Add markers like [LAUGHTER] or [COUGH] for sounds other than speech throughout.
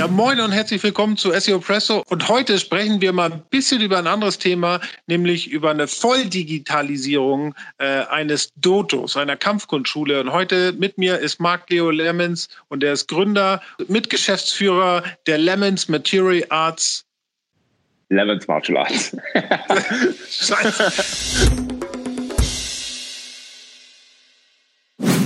Ja, moin und herzlich willkommen zu SEO Presso. Und heute sprechen wir mal ein bisschen über ein anderes Thema, nämlich über eine Volldigitalisierung äh, eines Dotos, einer Kampfkunstschule. Und heute mit mir ist Marc Leo Lemons und er ist Gründer, Mitgeschäftsführer der Lemons Material Arts. Lemons Martial Arts. [LAUGHS] [LAUGHS] Scheiße.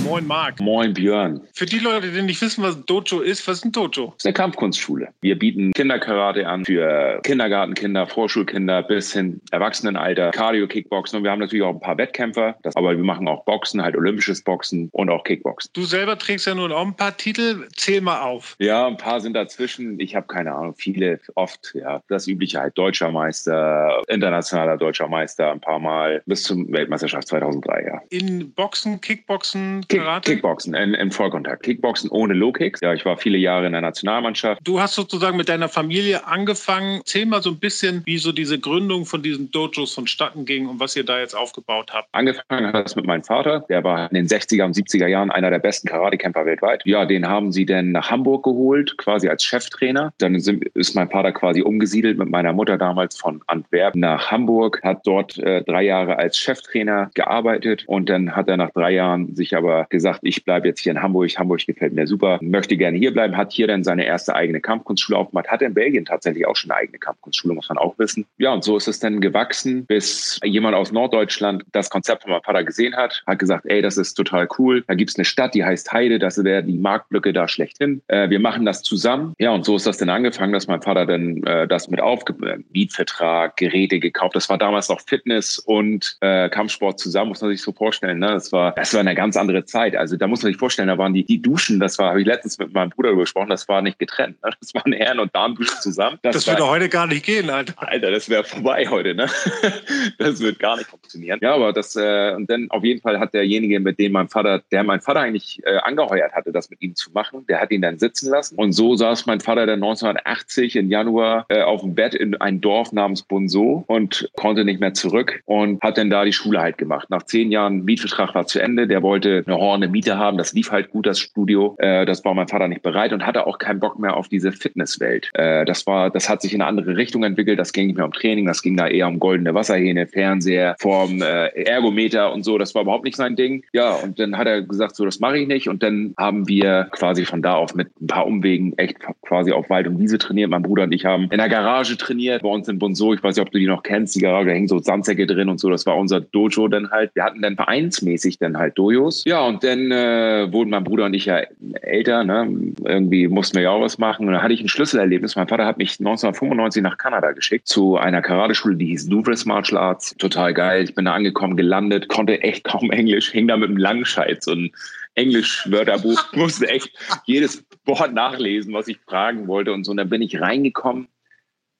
Moin Marc. Moin Björn. Für die Leute, die nicht wissen, was Dojo ist, was ist ein Dojo? Das ist eine Kampfkunstschule. Wir bieten Kinderkarate an für Kindergartenkinder, Vorschulkinder bis hin Erwachsenenalter, Cardio, Kickboxen und wir haben natürlich auch ein paar Wettkämpfer, das, aber wir machen auch Boxen, halt olympisches Boxen und auch Kickboxen. Du selber trägst ja nun auch ein paar Titel, zähl mal auf. Ja, ein paar sind dazwischen. Ich habe keine Ahnung, viele, oft, ja, das übliche halt deutscher Meister, internationaler deutscher Meister, ein paar Mal bis zum Weltmeisterschaft 2003, ja. In Boxen, Kickboxen, Karate? Kickboxen, in, in Vollkontakt. Kickboxen ohne Low-Kicks. Ja, ich war viele Jahre in der Nationalmannschaft. Du hast sozusagen mit deiner Familie angefangen. Erzähl mal so ein bisschen, wie so diese Gründung von diesen Dojos vonstatten ging und was ihr da jetzt aufgebaut habt. Angefangen hat das mit meinem Vater. Der war in den 60er und 70er Jahren einer der besten Karatekämpfer weltweit. Ja, den haben sie dann nach Hamburg geholt, quasi als Cheftrainer. Dann ist mein Vater quasi umgesiedelt mit meiner Mutter damals von Antwerpen nach Hamburg, hat dort äh, drei Jahre als Cheftrainer gearbeitet und dann hat er nach drei Jahren sich aber gesagt, ich bleibe jetzt hier in Hamburg. Hamburg gefällt mir super, möchte gerne hier bleiben, hat hier dann seine erste eigene Kampfkunstschule aufgemacht, hat in Belgien tatsächlich auch schon eine eigene Kampfkunstschule, muss man auch wissen. Ja, und so ist es dann gewachsen, bis jemand aus Norddeutschland das Konzept von meinem Vater gesehen hat, hat gesagt, ey, das ist total cool. Da gibt es eine Stadt, die heißt Heide, das wäre die Marktlücke da schlechthin. Äh, wir machen das zusammen. Ja, und so ist das dann angefangen, dass mein Vater dann äh, das mit aufge Mietvertrag, Geräte gekauft. Das war damals noch Fitness und äh, Kampfsport zusammen, muss man sich so vorstellen. Ne? Das war, das war eine ganz andere Zeit. Zeit. Also da muss man sich vorstellen, da waren die, die Duschen, das war, habe ich letztens mit meinem Bruder darüber gesprochen, das war nicht getrennt. Ne? Das waren Herren- und Damenduschen zusammen. Das, das würde heute gar nicht gehen, Alter. Alter, das wäre vorbei heute, ne? [LAUGHS] Das wird gar nicht funktionieren. Ja, aber das, äh, und dann auf jeden Fall hat derjenige, mit dem mein Vater, der mein Vater eigentlich äh, angeheuert hatte, das mit ihm zu machen, der hat ihn dann sitzen lassen. Und so saß mein Vater dann 1980 im Januar äh, auf dem Bett in ein Dorf namens Bonso und konnte nicht mehr zurück und hat dann da die Schule halt gemacht. Nach zehn Jahren Mietvertrag war zu Ende, der wollte eine eine Miete haben. Das lief halt gut, das Studio. Äh, das war mein Vater nicht bereit und hatte auch keinen Bock mehr auf diese Fitnesswelt. Äh, das war, das hat sich in eine andere Richtung entwickelt. Das ging nicht mehr um Training, das ging da eher um goldene Wasserhähne, Fernseher, Form, äh, Ergometer und so. Das war überhaupt nicht sein Ding. Ja, und dann hat er gesagt, so, das mache ich nicht. Und dann haben wir quasi von da auf mit ein paar Umwegen echt quasi auf Wald und Wiese trainiert. Mein Bruder und ich haben in der Garage trainiert, bei uns in Bonso. Ich weiß nicht, ob du die noch kennst. Die Garage, da hängen so Sandsäcke drin und so. Das war unser Dojo dann halt. Wir hatten dann vereinsmäßig dann halt Dojos. Ja, und und dann äh, wurden mein Bruder und ich ja älter. Ne? Irgendwie mussten wir ja auch was machen. Und dann hatte ich ein Schlüsselerlebnis. Mein Vater hat mich 1995 nach Kanada geschickt zu einer Karateschule, die hieß Louvres Martial Arts. Total geil. Ich bin da angekommen, gelandet, konnte echt kaum Englisch, hing da mit einem Langscheid, so ein Englisch-Wörterbuch, [LAUGHS] musste echt jedes Wort nachlesen, was ich fragen wollte und so. Und dann bin ich reingekommen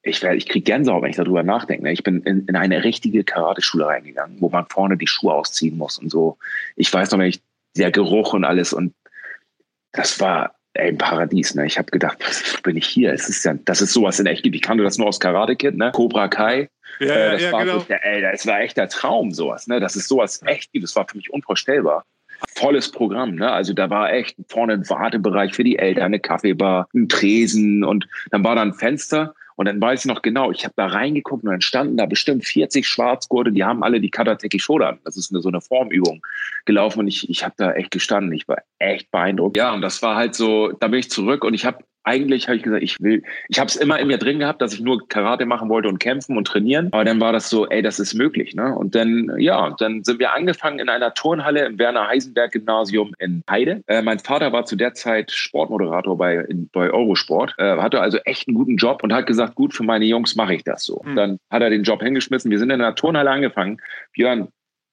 ich, ich kriege Gänsehaut, wenn ich darüber nachdenke. Ne? Ich bin in, in eine richtige Karateschule reingegangen, wo man vorne die Schuhe ausziehen muss und so. Ich weiß noch, wenn ich der Geruch und alles. Und das war ey, ein Paradies. Ne? Ich habe gedacht, was bin ich hier? Es ist ja, das ist sowas in echt gibt. Ich kannte das nur aus Karate Kid, ne? Cobra Kai. Ja, äh, das ja, war genau. so, ey, das war echt der Traum, sowas. Ne? Das ist sowas echt gibt. Das war für mich unvorstellbar. Volles Programm, ne? Also da war echt vorne ein Wartebereich für die Eltern, eine Kaffeebar, ein Tresen und dann war da ein Fenster und dann weiß ich noch genau, ich habe da reingeguckt und dann standen da bestimmt 40 Schwarzgurte, die haben alle die Katateki Shodan, das ist eine, so eine Formübung, gelaufen und ich, ich habe da echt gestanden. Ich war echt beeindruckt. Ja, und das war halt so, da bin ich zurück und ich habe eigentlich habe ich gesagt, ich will, ich habe es immer in mir drin gehabt, dass ich nur Karate machen wollte und kämpfen und trainieren. Aber dann war das so, ey, das ist möglich. Ne? Und dann, ja, dann sind wir angefangen in einer Turnhalle im Werner Heisenberg Gymnasium in Heide. Äh, mein Vater war zu der Zeit Sportmoderator bei, in, bei Eurosport, äh, hatte also echt einen guten Job und hat gesagt, gut, für meine Jungs mache ich das so. Mhm. Dann hat er den Job hingeschmissen. Wir sind in einer Turnhalle angefangen. Björn,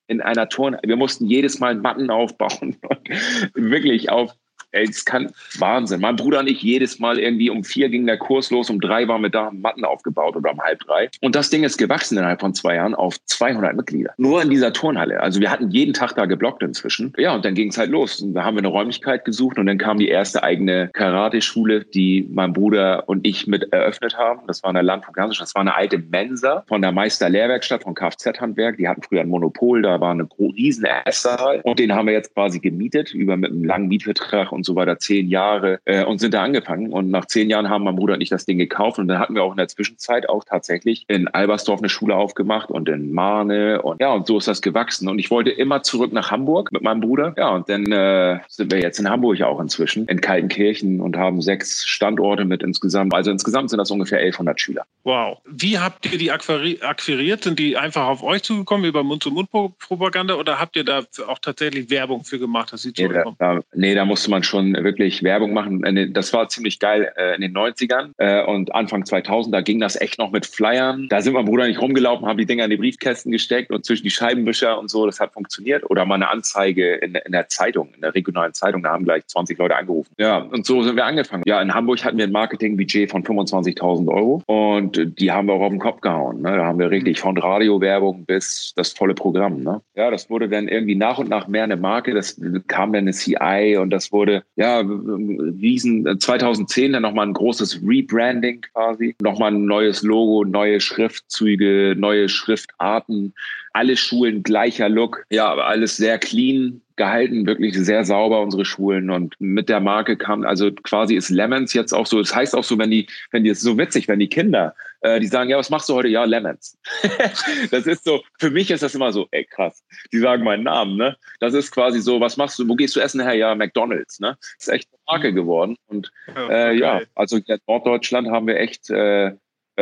in einer Turn, wir mussten jedes Mal Matten aufbauen, [LAUGHS] wirklich auf Ey, es kann Wahnsinn. Mein Bruder und ich jedes Mal irgendwie um vier ging der Kurs los, um drei waren wir da, Matten aufgebaut oder um halb drei. Und das Ding ist gewachsen innerhalb von zwei Jahren auf 200 Mitglieder. Nur in dieser Turnhalle. Also wir hatten jeden Tag da geblockt inzwischen. Ja, und dann ging es halt los. Und da haben wir eine Räumlichkeit gesucht und dann kam die erste eigene Karate-Schule, die mein Bruder und ich mit eröffnet haben. Das war eine Landvogt Das war eine alte Mensa von der Meister-Lehrwerkstatt von Kfz-Handwerk. Die hatten früher ein Monopol, da war eine riesen Esssaal und den haben wir jetzt quasi gemietet über mit einem langen Mietvertrag und und so weiter, zehn Jahre äh, und sind da angefangen. Und nach zehn Jahren haben mein Bruder und ich das Ding gekauft und dann hatten wir auch in der Zwischenzeit auch tatsächlich in Albersdorf eine Schule aufgemacht und in Marne und ja, und so ist das gewachsen. Und ich wollte immer zurück nach Hamburg mit meinem Bruder. Ja, und dann äh, sind wir jetzt in Hamburg auch inzwischen, in Kaltenkirchen und haben sechs Standorte mit insgesamt. Also insgesamt sind das ungefähr 1100 Schüler. Wow. Wie habt ihr die akquiriert? Sind die einfach auf euch zugekommen über Mund-zu-Mund-Propaganda oder habt ihr da auch tatsächlich Werbung für gemacht, dass sie nee, da, da, nee, da musste man schon wirklich Werbung machen. Das war ziemlich geil äh, in den 90ern äh, und Anfang 2000, da ging das echt noch mit Flyern. Da sind mein Bruder nicht rumgelaufen, haben die Dinger in die Briefkästen gesteckt und zwischen die Scheibenwischer und so, das hat funktioniert. Oder mal eine Anzeige in, in der Zeitung, in der regionalen Zeitung, da haben gleich 20 Leute angerufen. Ja, und so sind wir angefangen. Ja, in Hamburg hatten wir ein Marketingbudget von 25.000 Euro und die haben wir auch auf den Kopf gehauen. Ne? Da haben wir richtig von Radiowerbung bis das volle Programm. Ne? Ja, das wurde dann irgendwie nach und nach mehr eine Marke. Das kam dann eine CI und das wurde, ja, riesen, 2010 dann nochmal ein großes Rebranding quasi. Nochmal ein neues Logo, neue Schriftzüge, neue Schriftarten. Alle Schulen gleicher Look. Ja, alles sehr clean gehalten, wirklich sehr sauber, unsere Schulen. Und mit der Marke kam, also quasi ist Lemons jetzt auch so, das heißt auch so, wenn die, wenn die, es ist so witzig, wenn die Kinder, äh, die sagen, ja, was machst du heute? Ja, Lemons. [LAUGHS] das ist so, für mich ist das immer so, ey, krass. Die sagen meinen Namen, ne? Das ist quasi so, was machst du, wo gehst du essen her? Ja, McDonalds, ne? Das ist echt eine Marke mhm. geworden. Und äh, ja, also in Norddeutschland haben wir echt äh,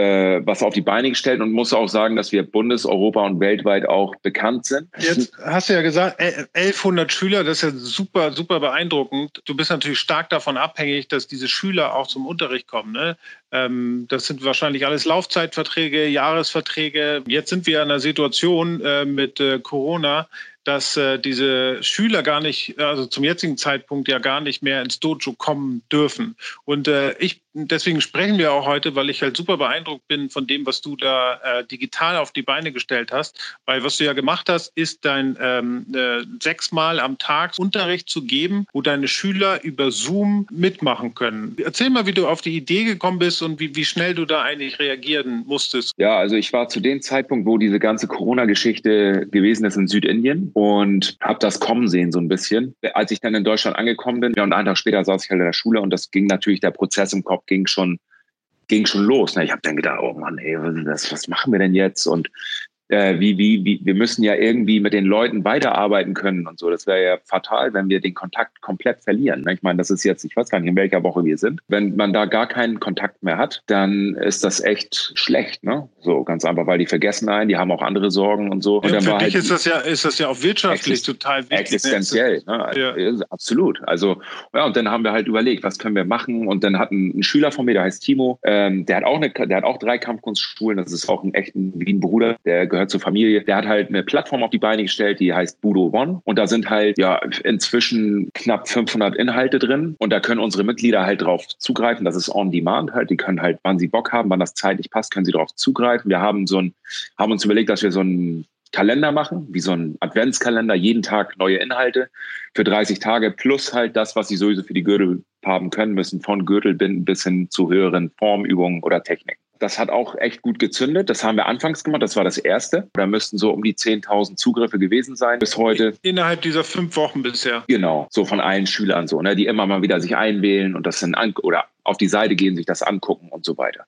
äh, was auf die Beine gestellt und muss auch sagen, dass wir bundes-, Europa und weltweit auch bekannt sind. Jetzt hast du ja gesagt, 1100 Schüler, das ist ja super, super beeindruckend. Du bist natürlich stark davon abhängig, dass diese Schüler auch zum Unterricht kommen. Ne? Ähm, das sind wahrscheinlich alles Laufzeitverträge, Jahresverträge. Jetzt sind wir in einer Situation äh, mit äh, Corona, dass äh, diese Schüler gar nicht, also zum jetzigen Zeitpunkt ja gar nicht mehr ins Dojo kommen dürfen. Und äh, ich, deswegen sprechen wir auch heute, weil ich halt super beeindruckt bin von dem, was du da äh, digital auf die Beine gestellt hast. Weil was du ja gemacht hast, ist dein ähm, äh, sechsmal am Tag Unterricht zu geben, wo deine Schüler über Zoom mitmachen können. Erzähl mal, wie du auf die Idee gekommen bist und wie, wie schnell du da eigentlich reagieren musstest. Ja, also ich war zu dem Zeitpunkt, wo diese ganze Corona-Geschichte gewesen ist in Südindien und habe das kommen sehen so ein bisschen. Als ich dann in Deutschland angekommen bin, ja, und einen Tag später saß ich halt in der Schule und das ging natürlich, der Prozess im Kopf ging schon ging schon los. Ich habe dann gedacht, oh Mann, ey, was, was machen wir denn jetzt? Und äh, wie, wie, wie, wir müssen ja irgendwie mit den Leuten weiterarbeiten können und so. Das wäre ja fatal, wenn wir den Kontakt komplett verlieren. Ne? Ich meine, das ist jetzt, ich weiß gar nicht, in welcher Woche wir sind. Wenn man da gar keinen Kontakt mehr hat, dann ist das echt schlecht, ne? So ganz einfach, weil die vergessen einen, die haben auch andere Sorgen und so. Ja, und für dich halt ist das ja, ist das ja auch wirtschaftlich total wichtig. Existenziell, ne? Ja. Absolut. Also, ja, und dann haben wir halt überlegt, was können wir machen? Und dann hat ein, ein Schüler von mir, der heißt Timo, ähm, der hat auch eine, der hat auch drei Kampfkunstschulen. Das ist auch ein echten Wien-Bruder, der gehört gehört zur Familie, der hat halt eine Plattform auf die Beine gestellt, die heißt Budo One. Und da sind halt ja inzwischen knapp 500 Inhalte drin. Und da können unsere Mitglieder halt drauf zugreifen. Das ist on demand halt. Die können halt, wann sie Bock haben, wann das zeitlich passt, können sie drauf zugreifen. Wir haben so ein, haben uns überlegt, dass wir so ein Kalender machen, wie so ein Adventskalender, jeden Tag neue Inhalte für 30 Tage plus halt das, was sie sowieso für die Gürtel haben können müssen, von Gürtelbinden bis hin zu höheren Formübungen oder Techniken. Das hat auch echt gut gezündet. Das haben wir anfangs gemacht. Das war das erste. Da müssten so um die 10.000 Zugriffe gewesen sein bis heute. Innerhalb dieser fünf Wochen bisher. Genau. So von allen Schülern so, ne, die immer mal wieder sich einwählen und das dann an oder auf die Seite gehen, sich das angucken und so weiter.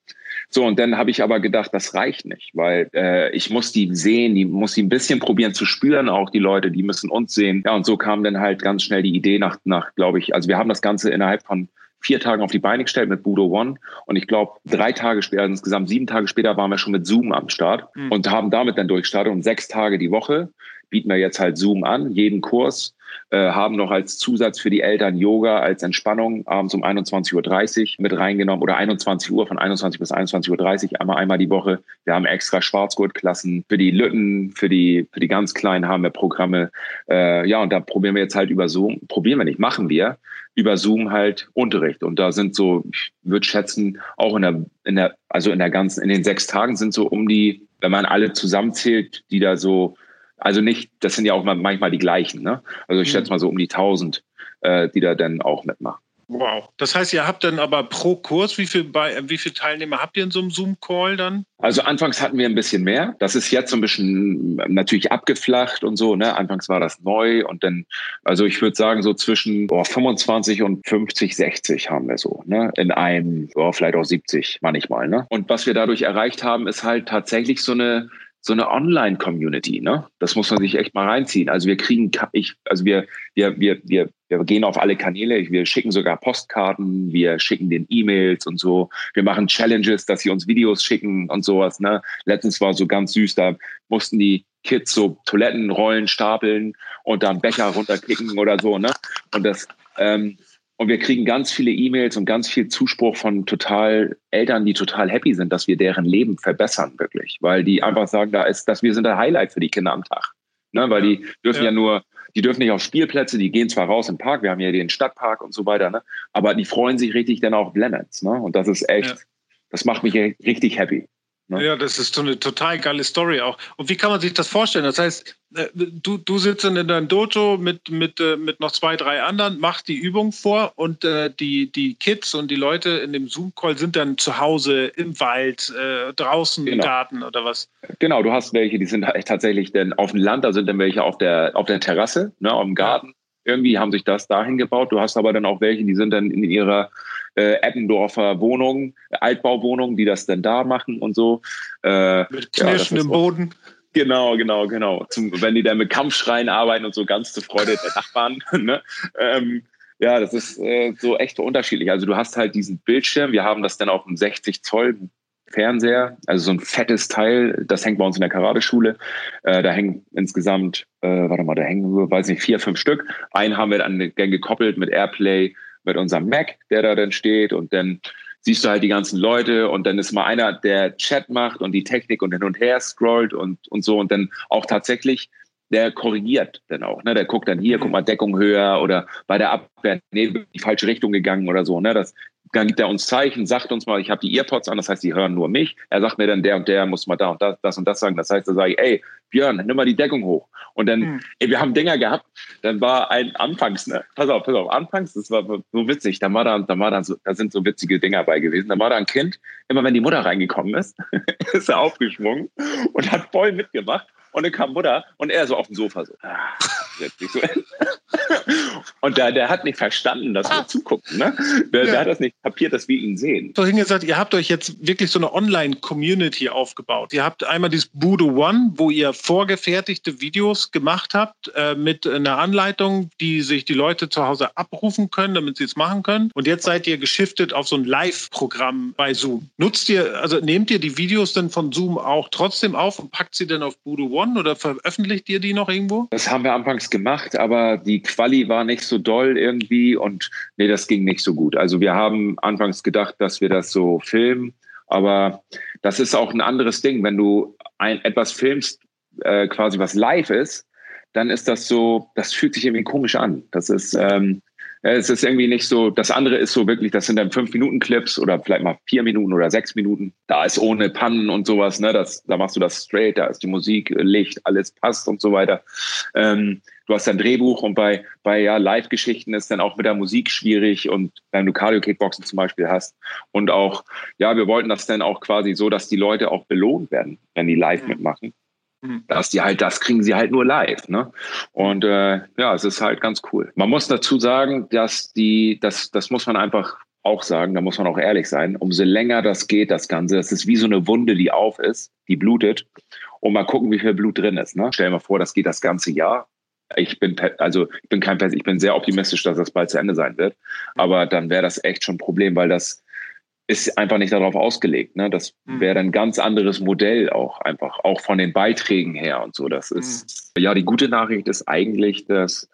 So, und dann habe ich aber gedacht, das reicht nicht, weil äh, ich muss die sehen, die muss die ein bisschen probieren zu spüren, auch die Leute, die müssen uns sehen. Ja, und so kam dann halt ganz schnell die Idee nach, nach glaube ich, also wir haben das Ganze innerhalb von vier Tagen auf die Beine gestellt mit Budo One. Und ich glaube, drei Tage später, also insgesamt sieben Tage später, waren wir schon mit Zoom am Start mhm. und haben damit dann durchgestartet. Und sechs Tage die Woche bieten wir jetzt halt Zoom an, jeden Kurs. Äh, haben noch als Zusatz für die Eltern Yoga als Entspannung abends um 21.30 Uhr mit reingenommen oder 21 Uhr von 21 bis 21.30 Uhr einmal einmal die Woche. Wir haben extra Schwarzgurtklassen für die Lütten, für die für die ganz Kleinen haben wir Programme. Äh, ja und da probieren wir jetzt halt über Zoom, probieren wir nicht, machen wir über Zoom halt Unterricht. Und da sind so, ich würde schätzen, auch in der, in der, also in der ganzen, in den sechs Tagen sind so um die, wenn man alle zusammenzählt, die da so, also nicht, das sind ja auch manchmal die gleichen, ne? Also ich mhm. schätze mal so um die tausend, äh, die da dann auch mitmachen. Wow. Das heißt, ihr habt dann aber pro Kurs, wie viel, bei, wie viele Teilnehmer habt ihr in so einem Zoom-Call dann? Also anfangs hatten wir ein bisschen mehr. Das ist jetzt so ein bisschen natürlich abgeflacht und so. Ne? Anfangs war das neu und dann, also ich würde sagen, so zwischen oh, 25 und 50, 60 haben wir so. Ne? In einem, oh, vielleicht auch 70 manchmal. Ne? Und was wir dadurch erreicht haben, ist halt tatsächlich so eine so eine Online-Community, ne? Das muss man sich echt mal reinziehen. Also wir kriegen, ich, also wir, wir, wir, wir, wir gehen auf alle Kanäle, wir schicken sogar Postkarten, wir schicken den E-Mails und so. Wir machen Challenges, dass sie uns Videos schicken und sowas, ne? Letztens war so ganz süß, da mussten die Kids so Toilettenrollen stapeln und dann Becher runterkicken oder so, ne? Und das, ähm, und wir kriegen ganz viele E-Mails und ganz viel Zuspruch von total Eltern, die total happy sind, dass wir deren Leben verbessern, wirklich. Weil die einfach sagen, da ist, dass wir sind der Highlight für die Kinder am Tag. Ne? Weil die dürfen ja. ja nur, die dürfen nicht auf Spielplätze, die gehen zwar raus im Park, wir haben ja den Stadtpark und so weiter, ne? aber die freuen sich richtig dann auf Lemons. Ne? Und das ist echt, ja. das macht mich richtig happy. Ne? Ja, das ist so eine total geile Story auch. Und wie kann man sich das vorstellen? Das heißt, äh, du, du sitzt in deinem Dojo mit, mit, äh, mit noch zwei, drei anderen, machst die Übung vor und äh, die, die Kids und die Leute in dem Zoom-Call sind dann zu Hause im Wald, äh, draußen genau. im Garten oder was? Genau, du hast welche, die sind halt tatsächlich dann auf dem Land, da sind dann welche auf der, auf der Terrasse, ne, auf dem Garten. Ja. Irgendwie haben sich das dahin gebaut. Du hast aber dann auch welche, die sind dann in ihrer äh, Eppendorfer Wohnungen, Altbauwohnungen, die das dann da machen und so. Äh, mit knirschendem ja, Boden. Genau, genau, genau. Zum, wenn die dann mit Kampfschreien arbeiten und so ganz zur Freude der Nachbarn. [LAUGHS] ne? ähm, ja, das ist äh, so echt unterschiedlich. Also du hast halt diesen Bildschirm, wir haben das dann auf einem 60 Zoll Fernseher, also so ein fettes Teil, das hängt bei uns in der Karateschule. Äh, da hängen insgesamt, äh, warte mal, da hängen, weiß nicht, vier, fünf Stück. Einen haben wir dann gekoppelt mit Airplay mit unserem Mac, der da dann steht und dann siehst du halt die ganzen Leute und dann ist mal einer, der Chat macht und die Technik und hin und her scrollt und, und so und dann auch tatsächlich der korrigiert dann auch, ne? Der guckt dann hier, guck mal, Deckung höher oder bei der Abwehr, nee, die falsche Richtung gegangen oder so, ne? Das, dann gibt er uns Zeichen, sagt uns mal, ich habe die Earpods an, das heißt, die hören nur mich. Er sagt mir dann, der und der muss mal da und das, das und das sagen. Das heißt, da sage ich, ey, Björn, nimm mal die Deckung hoch. Und dann, hm. ey, wir haben Dinger gehabt, dann war ein anfangs, ne, pass auf, pass auf, anfangs, das war so witzig, da war da, da war da so, da sind so witzige Dinger bei gewesen. Da war da ein Kind, immer wenn die Mutter reingekommen ist, [LAUGHS] ist er aufgeschwungen und hat voll mitgemacht. Und dann kam Mutter und er so auf dem Sofa so. Ah, [LAUGHS] und da, der hat nicht verstanden, dass wir ah. zugucken. Ne? Der, ja. der, hat das nicht kapiert, dass wir ihn sehen. So hingesagt, ihr habt euch jetzt wirklich so eine Online-Community aufgebaut. Ihr habt einmal dieses Budo One, wo ihr vorgefertigte Videos gemacht habt äh, mit einer Anleitung, die sich die Leute zu Hause abrufen können, damit sie es machen können. Und jetzt seid ihr geschiftet auf so ein Live-Programm bei Zoom. Nutzt ihr, also nehmt ihr die Videos dann von Zoom auch trotzdem auf und packt sie dann auf Budo One? One oder veröffentlicht ihr die noch irgendwo? Das haben wir anfangs gemacht, aber die Quali war nicht so doll irgendwie und nee, das ging nicht so gut. Also wir haben anfangs gedacht, dass wir das so filmen, aber das ist auch ein anderes Ding. Wenn du ein, etwas filmst, äh, quasi was live ist, dann ist das so, das fühlt sich irgendwie komisch an. Das ist, ähm, es ist irgendwie nicht so, das andere ist so wirklich, das sind dann fünf Minuten Clips oder vielleicht mal vier Minuten oder sechs Minuten. Da ist ohne Pannen und sowas, ne? Das, da machst du das straight, da ist die Musik, Licht, alles passt und so weiter. Ähm, du hast ein Drehbuch und bei, bei ja, Live-Geschichten ist dann auch mit der Musik schwierig und wenn du Cardio-Kickboxen zum Beispiel hast. Und auch, ja, wir wollten das dann auch quasi so, dass die Leute auch belohnt werden, wenn die live mhm. mitmachen. Mhm. Dass die halt, das kriegen sie halt nur live. Ne? Und äh, ja, es ist halt ganz cool. Man muss dazu sagen, dass die, das, das muss man einfach auch sagen, da muss man auch ehrlich sein, umso länger das geht, das Ganze, das ist wie so eine Wunde, die auf ist, die blutet. Und mal gucken, wie viel Blut drin ist. Ne? Stell dir mal vor, das geht das ganze Jahr. Ich bin, also ich bin kein, ich bin sehr optimistisch, dass das bald zu Ende sein wird. Aber dann wäre das echt schon ein Problem, weil das, ist einfach nicht darauf ausgelegt. Ne? Das hm. wäre ein ganz anderes Modell auch einfach, auch von den Beiträgen her und so. Das ist, mhm. Ja, die gute Nachricht ist eigentlich, dass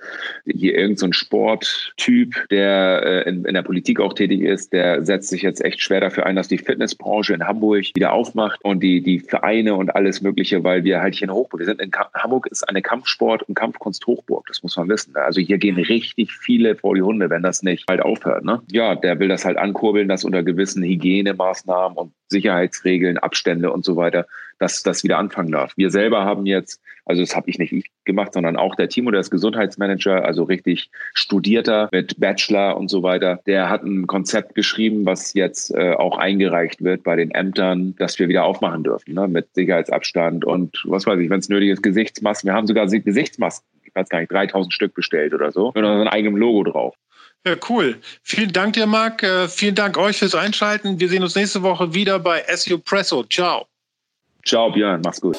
hier irgendein so Sporttyp, der äh, in, in, der Politik auch tätig ist, der setzt sich jetzt echt schwer dafür ein, dass die Fitnessbranche in Hamburg wieder aufmacht und die, die Vereine und alles Mögliche, weil wir halt hier in Hochburg, wir sind in Hamburg ist eine Kampfsport- und Kampfkunst Hochburg, das muss man wissen. Also hier gehen richtig viele vor die Hunde, wenn das nicht bald aufhört. Ne? Ja, der will das halt ankurbeln, dass unter gewissen Hygienemaßnahmen und Sicherheitsregeln, Abstände und so weiter, dass das wieder anfangen darf. Wir selber haben jetzt, also das habe ich nicht ich gemacht, sondern auch der Timo, der ist Gesundheitsmanager, also richtig studierter mit Bachelor und so weiter. Der hat ein Konzept geschrieben, was jetzt äh, auch eingereicht wird bei den Ämtern, dass wir wieder aufmachen dürfen, ne? mit Sicherheitsabstand und was weiß ich, wenn es nötig ist, Gesichtsmasken. Wir haben sogar Gesichtsmasken, ich weiß gar nicht, 3000 Stück bestellt oder so, mit unserem eigenen Logo drauf. Ja, cool. Vielen Dank dir, Marc. Äh, vielen Dank euch fürs Einschalten. Wir sehen uns nächste Woche wieder bei SU Presso. Ciao. Ciao, Björn. Mach's gut.